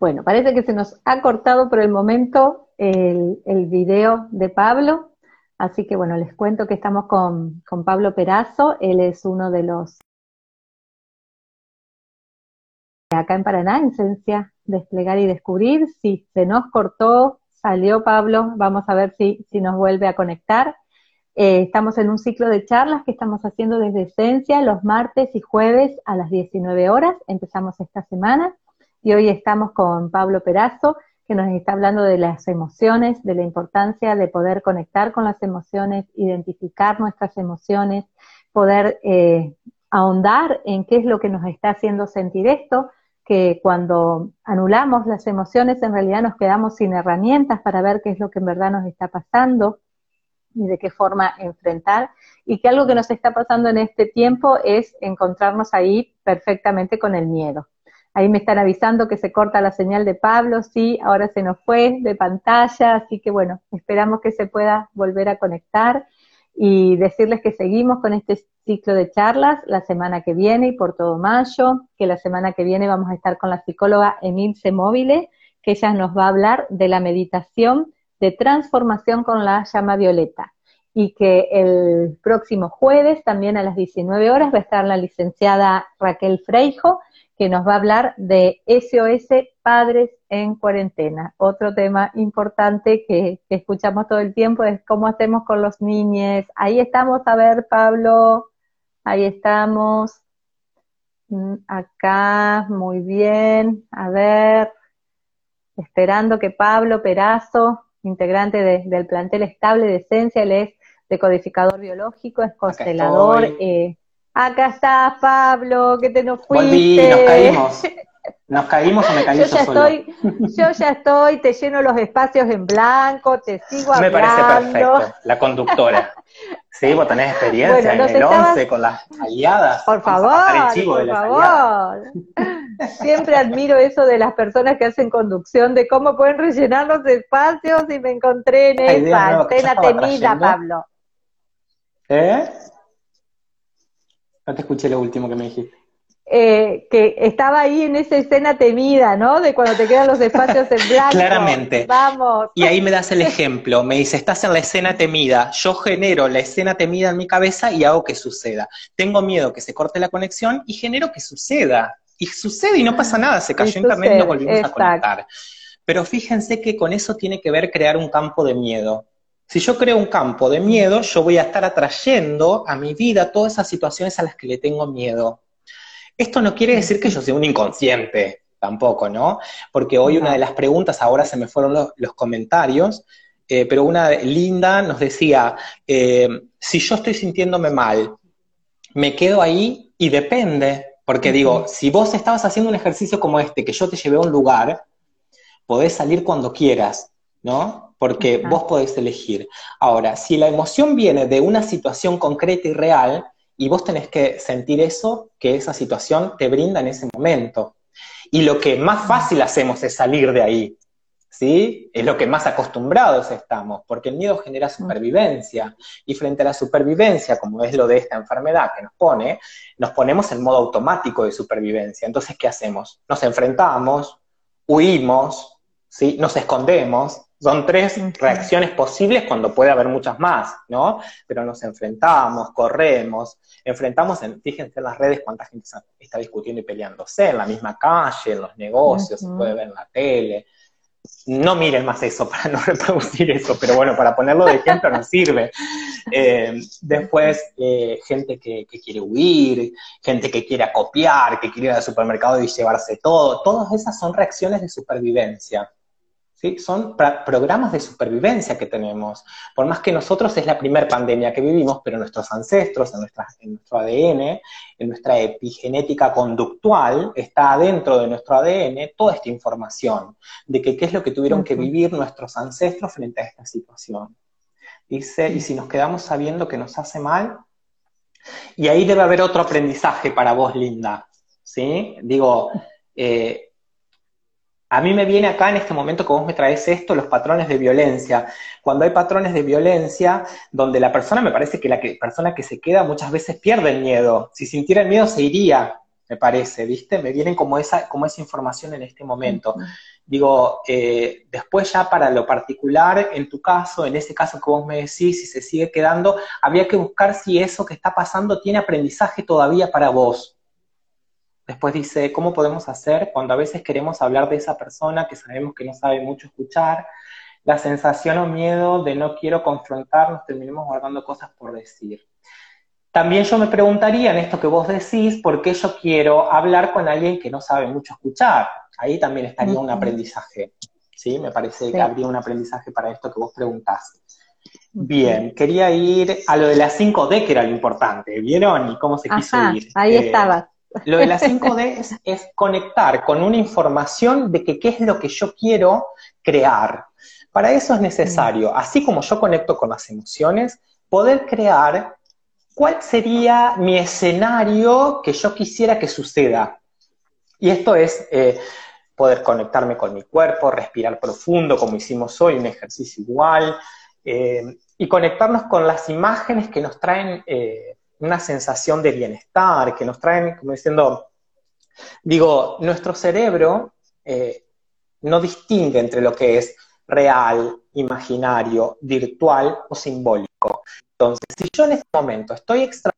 Bueno, parece que se nos ha cortado por el momento el, video de Pablo, así que bueno, les cuento que estamos con, con Pablo Perazo, él es uno de los acá en Paraná, en Ciencia Desplegar y Descubrir. Si se nos cortó, salió Pablo, vamos a ver si, si nos vuelve a conectar. Eh, estamos en un ciclo de charlas que estamos haciendo desde Esencia los martes y jueves a las 19 horas. Empezamos esta semana y hoy estamos con Pablo Perazo, que nos está hablando de las emociones, de la importancia de poder conectar con las emociones, identificar nuestras emociones, poder eh, ahondar en qué es lo que nos está haciendo sentir esto, que cuando anulamos las emociones en realidad nos quedamos sin herramientas para ver qué es lo que en verdad nos está pasando y de qué forma enfrentar, y que algo que nos está pasando en este tiempo es encontrarnos ahí perfectamente con el miedo. Ahí me están avisando que se corta la señal de Pablo, sí, ahora se nos fue de pantalla, así que bueno, esperamos que se pueda volver a conectar y decirles que seguimos con este ciclo de charlas la semana que viene y por todo mayo, que la semana que viene vamos a estar con la psicóloga Emilce Móvile, que ella nos va a hablar de la meditación de transformación con la llama violeta y que el próximo jueves, también a las 19 horas, va a estar la licenciada Raquel Freijo, que nos va a hablar de SOS Padres en Cuarentena. Otro tema importante que, escuchamos todo el tiempo es cómo hacemos con los niños. Ahí estamos, a ver, Pablo, ahí estamos. Mm, acá, muy bien. A ver, esperando que Pablo Perazo, integrante del plantel estable de Esencia, él es decodificador biológico, es constelador, eh, Acá está Pablo, que te nos fuiste. Volví, nos caímos. Nos caímos o me caí yo, ya Estoy, yo ya estoy, te lleno los espacios en blanco, te sigo hablando. Me parece perfecto, la conductora. Sí, vos tenés experiencia en el 11 con las aliadas. Por favor, por favor. Siempre admiro eso de las personas que hacen conducción, de cómo pueden rellenar los espacios y me encontré en esa escena temida, Pablo. ¿Eh? No te escuché lo último que me dijiste. Eh, que estaba ahí en esa escena temida, ¿no? De cuando te quedan los espacios en blanco. Claramente. Vamos. Y ahí me das el ejemplo. Me dice, estás en la escena temida. Yo genero la escena temida en mi cabeza y hago que suceda. Tengo miedo que se corte la conexión y genero que suceda. Y sucede y no pasa nada. Se cayó internet y nos volvimos a conectar. Pero fíjense que con eso tiene que ver crear un campo de miedo. Si yo creo un campo de miedo, yo voy a estar atrayendo a mi vida todas esas situaciones a las que le tengo miedo. Esto no quiere decir que yo sea un inconsciente, tampoco, ¿no? Porque hoy una de las preguntas, ahora se me fueron los, comentarios, eh, pero una linda nos decía, eh, si yo estoy sintiéndome mal, me quedo ahí y depende, porque digo, si vos estabas haciendo un ejercicio como este, que yo te llevé a un lugar, podés salir cuando quieras, ¿no? porque vos podés elegir. Ahora, si la emoción viene de una situación concreta y real, y vos tenés que sentir eso que esa situación te brinda en ese momento. Y lo que más fácil hacemos es salir de ahí. ¿sí? Es lo que más acostumbrados estamos, porque el miedo genera supervivencia. Y frente a la supervivencia, como es lo de esta enfermedad que nos pone, nos ponemos en modo automático de supervivencia. Entonces, ¿qué hacemos? Nos enfrentamos, huimos, ¿sí? Nos escondemos. Son tres reacciones posibles cuando puede haber muchas más, ¿no? Pero nos enfrentamos, corremos, enfrentamos, en, fíjense en las redes cuánta gente está discutiendo y peleándose, en la misma calle, en los negocios, se puede ver en la tele, no miren más eso para no reproducir eso, pero bueno, para ponerlo de ejemplo nos sirve. Eh, después, eh, gente que, quiere huir, gente que quiere copiar, que quiere ir al supermercado y llevarse todo, todas esas son reacciones de supervivencia. Son programas de supervivencia que tenemos. Por más que nosotros es la primera pandemia que vivimos, pero nuestros ancestros, en, en nuestro ADN, en nuestra epigenética conductual, está adentro de nuestro ADN toda esta información de que qué es lo que tuvieron que vivir nuestros ancestros frente a esta situación. Dice, y si nos quedamos sabiendo que nos hace mal, y ahí debe haber otro aprendizaje para vos, Linda. ¿Sí? Digo, eh, a mí me viene acá en este momento que vos me traes esto, los patrones de violencia. Cuando hay patrones de violencia, donde la persona, me parece que la persona que se queda muchas veces pierde el miedo. Si sintiera el miedo se iría, me parece, ¿viste? Me vienen como esa, como esa información en este momento. Digo, eh, después ya para lo particular, en tu caso, en ese caso que vos me decís, si se sigue quedando, habría que buscar si eso que está pasando tiene aprendizaje todavía para vos. Después dice, ¿cómo podemos hacer cuando a veces queremos hablar de esa persona que sabemos que no sabe mucho escuchar? La sensación o miedo de no quiero confrontarnos, terminemos guardando cosas por decir. También yo me preguntaría en esto que vos decís, ¿por qué yo quiero hablar con alguien que no sabe mucho escuchar? Ahí también estaría un aprendizaje, ¿sí? Me parece que habría un aprendizaje para esto que vos preguntás. Bien, quería ir a lo de las 5D, que era lo importante, ¿vieron? Y cómo se quiso ir. Ahí eh, estaba. Lo de las 5D es, conectar con una información de que qué es lo que yo quiero crear. Para eso es necesario, así como yo conecto con las emociones, poder crear cuál sería mi escenario que yo quisiera que suceda. Y esto es eh, poder conectarme con mi cuerpo, respirar profundo, como hicimos hoy, un ejercicio igual, eh, y conectarnos con las imágenes que nos traen eh, una sensación de bienestar, que nos traen, como diciendo, digo, nuestro cerebro eh, no distingue entre lo que es real, imaginario, virtual o simbólico. Entonces, si yo en este momento estoy extra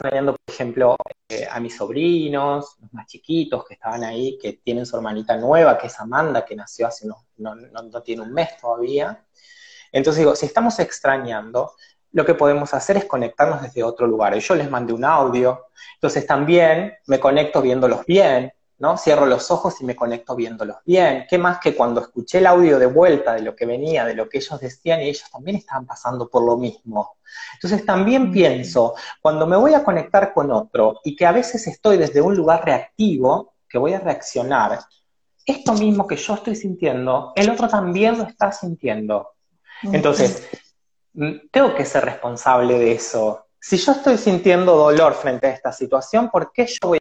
extrañando, por ejemplo, eh, a mis sobrinos, los más chiquitos que estaban ahí, que tienen su hermanita nueva, que es Amanda, que nació hace no, no, tiene un mes todavía. Entonces digo, si estamos extrañando, lo que podemos hacer es conectarnos desde otro lugar. Yo les mandé un audio, entonces también me conecto viéndolos bien, ¿no? Cierro los ojos y me conecto viéndolos bien. ¿Qué más que cuando escuché el audio de vuelta de lo que venía, de lo que ellos decían, y ellos también estaban pasando por lo mismo? Entonces también pienso, cuando me voy a conectar con otro y que a veces estoy desde un lugar reactivo, que voy a reaccionar, esto mismo que yo estoy sintiendo, el otro también lo está sintiendo. Entonces, mm, tengo que ser responsable de eso. Si yo estoy sintiendo dolor frente a esta situación, ¿por qué yo voy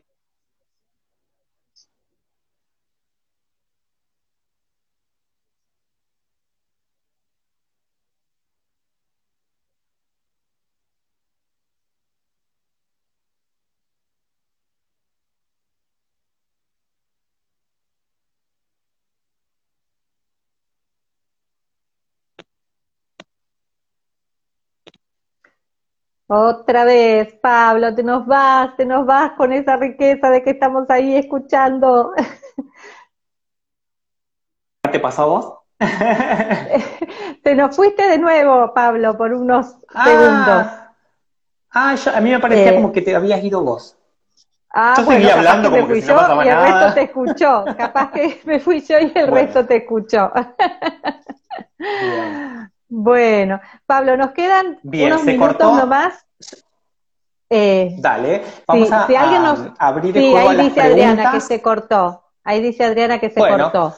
Otra vez, Pablo, te nos vas, te nos vas con esa riqueza de que estamos ahí escuchando. ¿Te pasó a vos? te nos fuiste de nuevo, Pablo, por unos ah. segundos. Ah, a mí me parecía eh. como que te habías ido vos. Ah, yo bueno, hablando como me fui yo y el resto te escuchó. Capaz que me fui yo y el resto te escuchó. Bueno, Pablo, nos quedan unos minutos nomás. Eh, Dale, vamos a, abrir el sí, ahí dice Adriana que se cortó. Ahí dice Adriana que se cortó.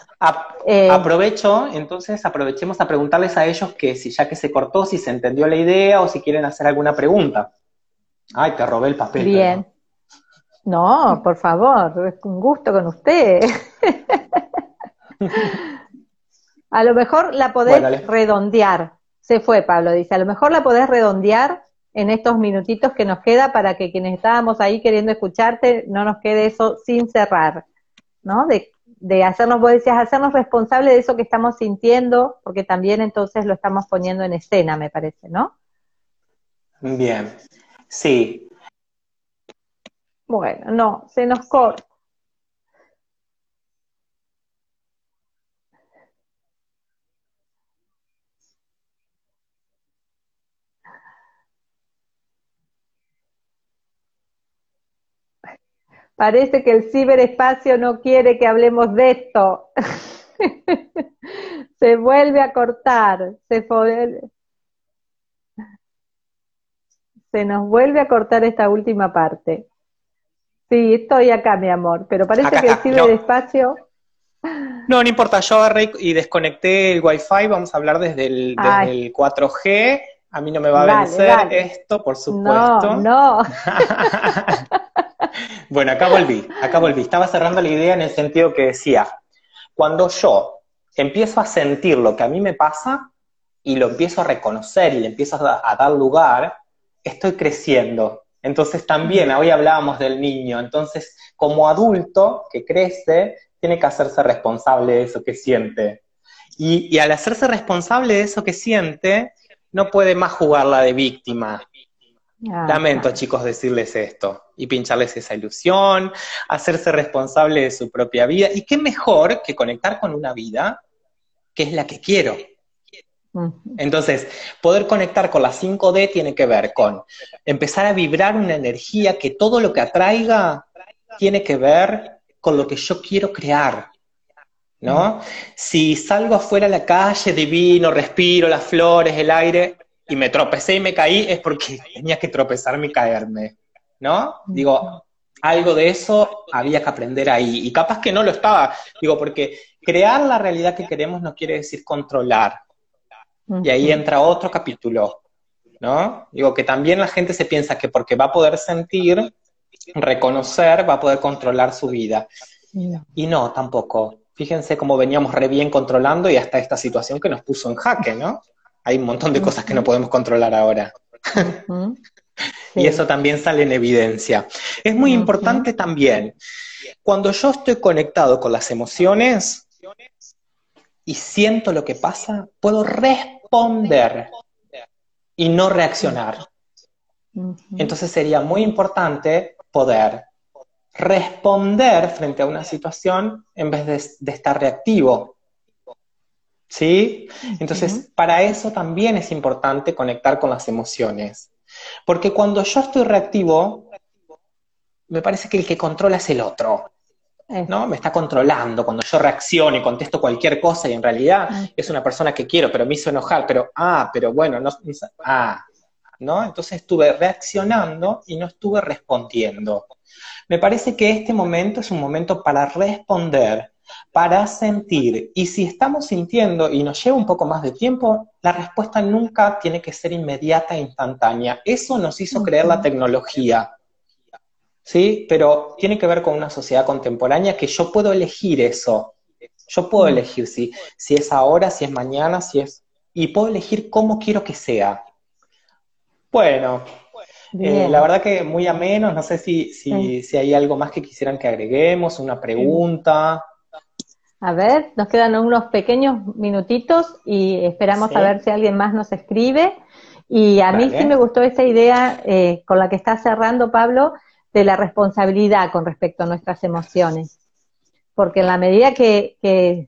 Eh, aprovecho, entonces aprovechemos a preguntarles a ellos que si ya que se cortó, si se entendió la idea o si quieren hacer alguna pregunta. Ay, te robé el papel. Bien. No, por favor, es un gusto con usted. a lo mejor la podés redondear. Se fue, Pablo, dice, a lo mejor la podés redondear en estos minutitos que nos queda para que quienes estábamos ahí queriendo escucharte no nos quede eso sin cerrar, ¿no? De, de hacernos, vos decías, hacernos responsables de eso que estamos sintiendo, porque también entonces lo estamos poniendo en escena, me parece, ¿no? Bien, sí. Bueno, no, se nos corta. Parece que el ciberespacio no quiere que hablemos de esto. se vuelve a cortar, se, se nos vuelve a cortar esta última parte. Sí, estoy acá, mi amor, pero parece que el ciberespacio... No. no, importa, yo agarré y desconecté el Wi-Fi, vamos a hablar desde el, 4G. A mí no me va a vencer esto, por supuesto. No, no. Bueno, acá volví, acá volví. Estaba cerrando la idea en el sentido que decía, cuando yo empiezo a sentir lo que a mí me pasa y lo empiezo a reconocer y le empiezo a, dar lugar, estoy creciendo. Entonces también, hoy hablábamos del niño, entonces como adulto que crece, tiene que hacerse responsable de eso que siente. Y, y al hacerse responsable de eso que siente, no puede más jugarla de víctima, Ah, Lamento, chicos, decirles esto y pincharles esa ilusión, hacerse responsable de su propia vida. Y qué mejor que conectar con una vida que es la que quiero. Entonces, poder conectar con la 5D tiene que ver con empezar a vibrar una energía que todo lo que atraiga tiene que ver con lo que yo quiero crear. ¿No? Si salgo afuera a la calle, divino, respiro las flores, el aire, y me tropecé y me caí, es porque tenía que tropezarme y caerme, ¿no? Digo, algo de eso había que aprender ahí. Y capaz que no lo estaba, digo, porque crear la realidad que queremos no quiere decir controlar. Y ahí entra otro capítulo, ¿no? Digo, que también la gente se piensa que porque va a poder sentir, reconocer, va a poder controlar su vida. Y no, tampoco. Fíjense cómo veníamos re bien controlando y hasta esta situación que nos puso en jaque, ¿no? Hay un montón de cosas que no podemos controlar ahora. y eso también sale en evidencia. Es muy importante también, cuando yo estoy conectado con las emociones y siento lo que pasa, puedo responder y no reaccionar. Entonces sería muy importante poder responder frente a una situación en vez de estar reactivo. ¿Sí? Entonces, para eso también es importante conectar con las emociones. Porque cuando yo estoy reactivo, me parece que el que controla es el otro. ¿no? Me está controlando cuando yo reacciono y contesto cualquier cosa y en realidad es una persona que quiero, pero me hizo enojar, pero, ah, pero bueno, no, ah, ¿no? Entonces estuve reaccionando y no estuve respondiendo. Me parece que este momento es un momento para responder para sentir. Y si estamos sintiendo y nos lleva un poco más de tiempo, la respuesta nunca tiene que ser inmediata e instantánea. Eso nos hizo creer la tecnología. ¿Sí? Pero tiene que ver con una sociedad contemporánea que yo puedo elegir eso. Yo puedo elegir si, si es ahora, si es mañana, si es... Y puedo elegir cómo quiero que sea. Bueno, eh, la verdad que muy ameno, no sé si, si, si, hay algo más que quisieran que agreguemos, una pregunta. A ver, nos quedan unos pequeños minutitos y esperamos a ver si alguien más nos escribe. Y a mí sí me gustó esa idea eh, con la que está cerrando Pablo de la responsabilidad con respecto a nuestras emociones. Porque en la medida que, que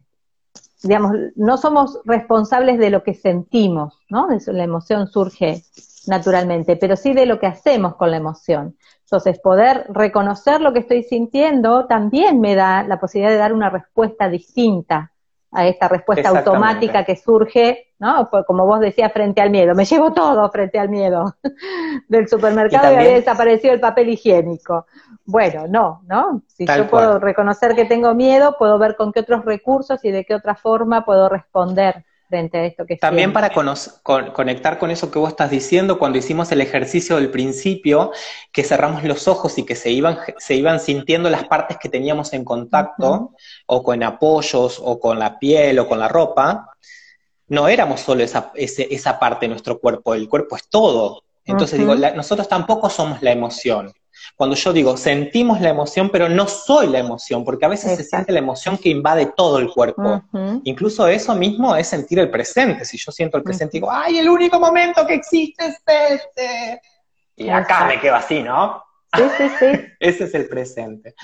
digamos, no somos responsables de lo que sentimos, ¿no? La emoción surge naturalmente, pero sí de lo que hacemos con la emoción. Entonces, poder reconocer lo que estoy sintiendo también me da la posibilidad de dar una respuesta distinta a esta respuesta automática que surge, ¿no? Como vos decías, frente al miedo. Me llevo todo frente al miedo del supermercado y, había desaparecido el papel higiénico. Bueno, no, ¿no? Si yo puedo reconocer que tengo miedo, puedo ver con qué otros recursos y de qué otra forma puedo responder frente a esto que También para conectar con eso que vos estás diciendo, cuando hicimos el ejercicio del principio, que cerramos los ojos y que se iban, se iban sintiendo las partes que teníamos en contacto, o con apoyos, o con la piel, o con la ropa, no éramos solo esa, esa parte de nuestro cuerpo, el cuerpo es todo. Entonces digo, nosotros tampoco somos la emoción. Cuando yo digo, sentimos la emoción, pero no soy la emoción, porque a veces se siente la emoción que invade todo el cuerpo. Incluso eso mismo es sentir el presente. Si yo siento el presente, y digo, ¡ay, el único momento que existe es este! Y acá me quedo así, ¿no? Sí, sí, sí. Ese es el presente.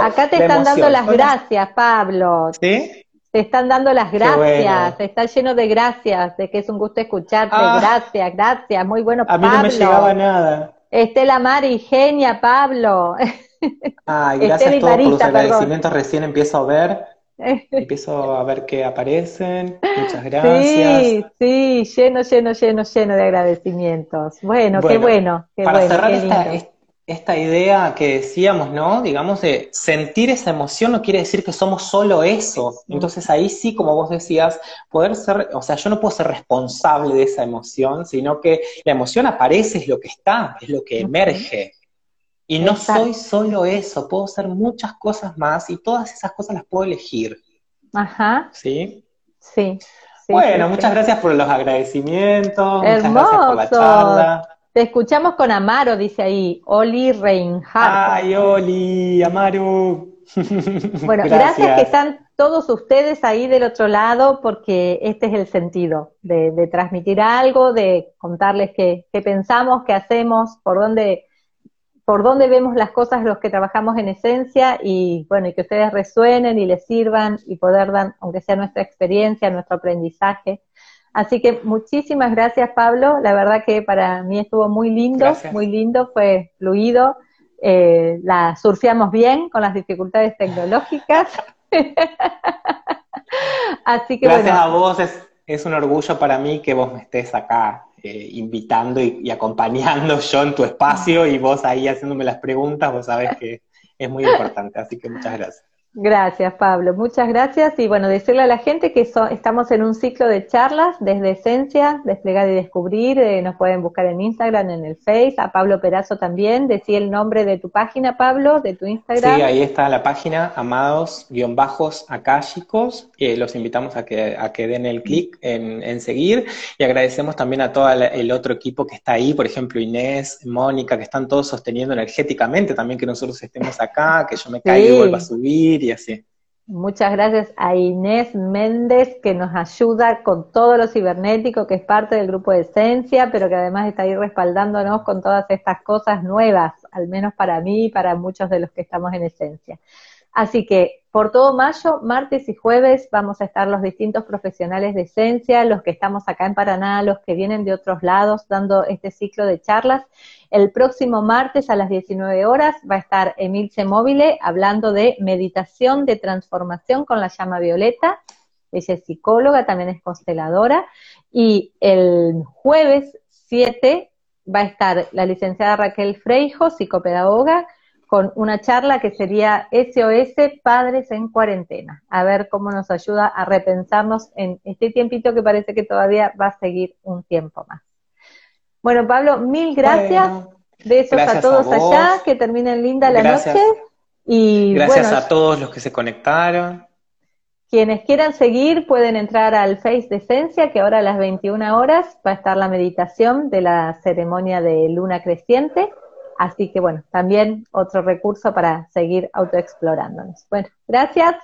acá te están dando las gracias, Pablo. ¿Sí? Te están dando las gracias, está lleno de gracias, de que es un gusto escucharte. Ah. gracias, gracias, muy bueno. A mí no me llegaba nada. Estela Mari, genia, Pablo. Ay, gracias a todos por los agradecimientos. Recién empiezo a ver, empiezo a ver que aparecen. Muchas gracias. Sí, sí, lleno, lleno, lleno, lleno de agradecimientos. Bueno, qué bueno. Qué para bueno, cerrar esta, esta, idea que decíamos, ¿no? Digamos, de sentir esa emoción no quiere decir que somos solo eso. Entonces ahí sí, como vos decías, poder ser, o sea, yo no puedo ser responsable de esa emoción, sino que la emoción aparece, es lo que está, es lo que emerge. Y no soy solo eso, puedo ser muchas cosas más y todas esas cosas las puedo elegir. Ajá. ¿Sí? Sí. bueno, muchas gracias por los agradecimientos, muchas gracias por la charla. Te escuchamos con Amaro, dice ahí, Oli Reinhardt. Ay, Oli, Amaro. Bueno, gracias. que están todos ustedes ahí del otro lado, porque este es el sentido de, transmitir algo, de contarles qué, qué pensamos, qué hacemos, por dónde por dónde vemos las cosas los que trabajamos en esencia y bueno, y que ustedes resuenen y les sirvan y poder dar, aunque sea nuestra experiencia, nuestro aprendizaje. Así que muchísimas gracias Pablo, la verdad que para mí estuvo muy lindo, muy lindo, fue fluido, eh, la surfeamos bien con las dificultades tecnológicas. Así que gracias a vos, es, es un orgullo para mí que vos me estés acá eh, invitando y, acompañando yo en tu espacio y vos ahí haciéndome las preguntas, vos sabés que es muy importante, así que muchas gracias. Gracias, Pablo. Muchas gracias. Y bueno, decirle a la gente que estamos en un ciclo de charlas desde Esencia, Desplegar y Descubrir. Eh, nos pueden buscar en Instagram, en el Face. A Pablo Perazo también. Decía el nombre de tu página, Pablo, de tu Instagram. Sí, ahí está la página, amados-akáshicos. Eh, los invitamos a que, a que den el clic en, seguir. Y agradecemos también a todo el otro equipo que está ahí, por ejemplo, Inés, Mónica, que están todos sosteniendo energéticamente también que nosotros estemos acá, que yo me caiga y vuelva a subir Muchas gracias a Inés Méndez, que nos ayuda con todo lo cibernético, que es parte del grupo de Esencia, pero que además está ahí respaldándonos con todas estas cosas nuevas, al menos para mí y para muchos de los que estamos en Esencia. Así que por todo mayo, martes y jueves vamos a estar los distintos profesionales de esencia, los que estamos acá en Paraná, los que vienen de otros lados dando este ciclo de charlas. El próximo martes a las 19 horas va a estar Emilce Móvile hablando de meditación de transformación con la llama violeta. Ella es psicóloga, también es consteladora. Y el jueves 7 va a estar la licenciada Raquel Freijo, psicopedagoga, con una charla que sería SOS Padres en Cuarentena, a ver cómo nos ayuda a repensarnos en este tiempito que parece que todavía va a seguir un tiempo más. Bueno, Pablo, mil gracias. Besos a todos allá, que terminen linda la noche. Y gracias a todos los que se conectaron. Quienes quieran seguir pueden entrar al Face de Esencia, que ahora a las 21 horas va a estar la meditación de la ceremonia de luna creciente. Así que bueno, también otro recurso para seguir autoexplorándonos. Bueno, gracias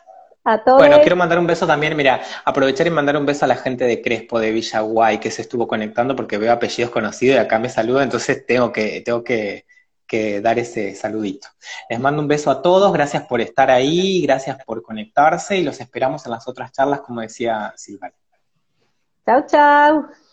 a todos. Bueno, quiero mandar un beso también, mira, aprovechar y mandar un beso a la gente de Crespo, de Villaguay, que se estuvo conectando porque veo apellidos conocidos y acá me saluda, entonces tengo que, tengo que, dar ese saludito. Les mando un beso a todos, gracias por estar ahí, gracias por conectarse y los esperamos en las otras charlas, como decía Silvana. Chao, chao.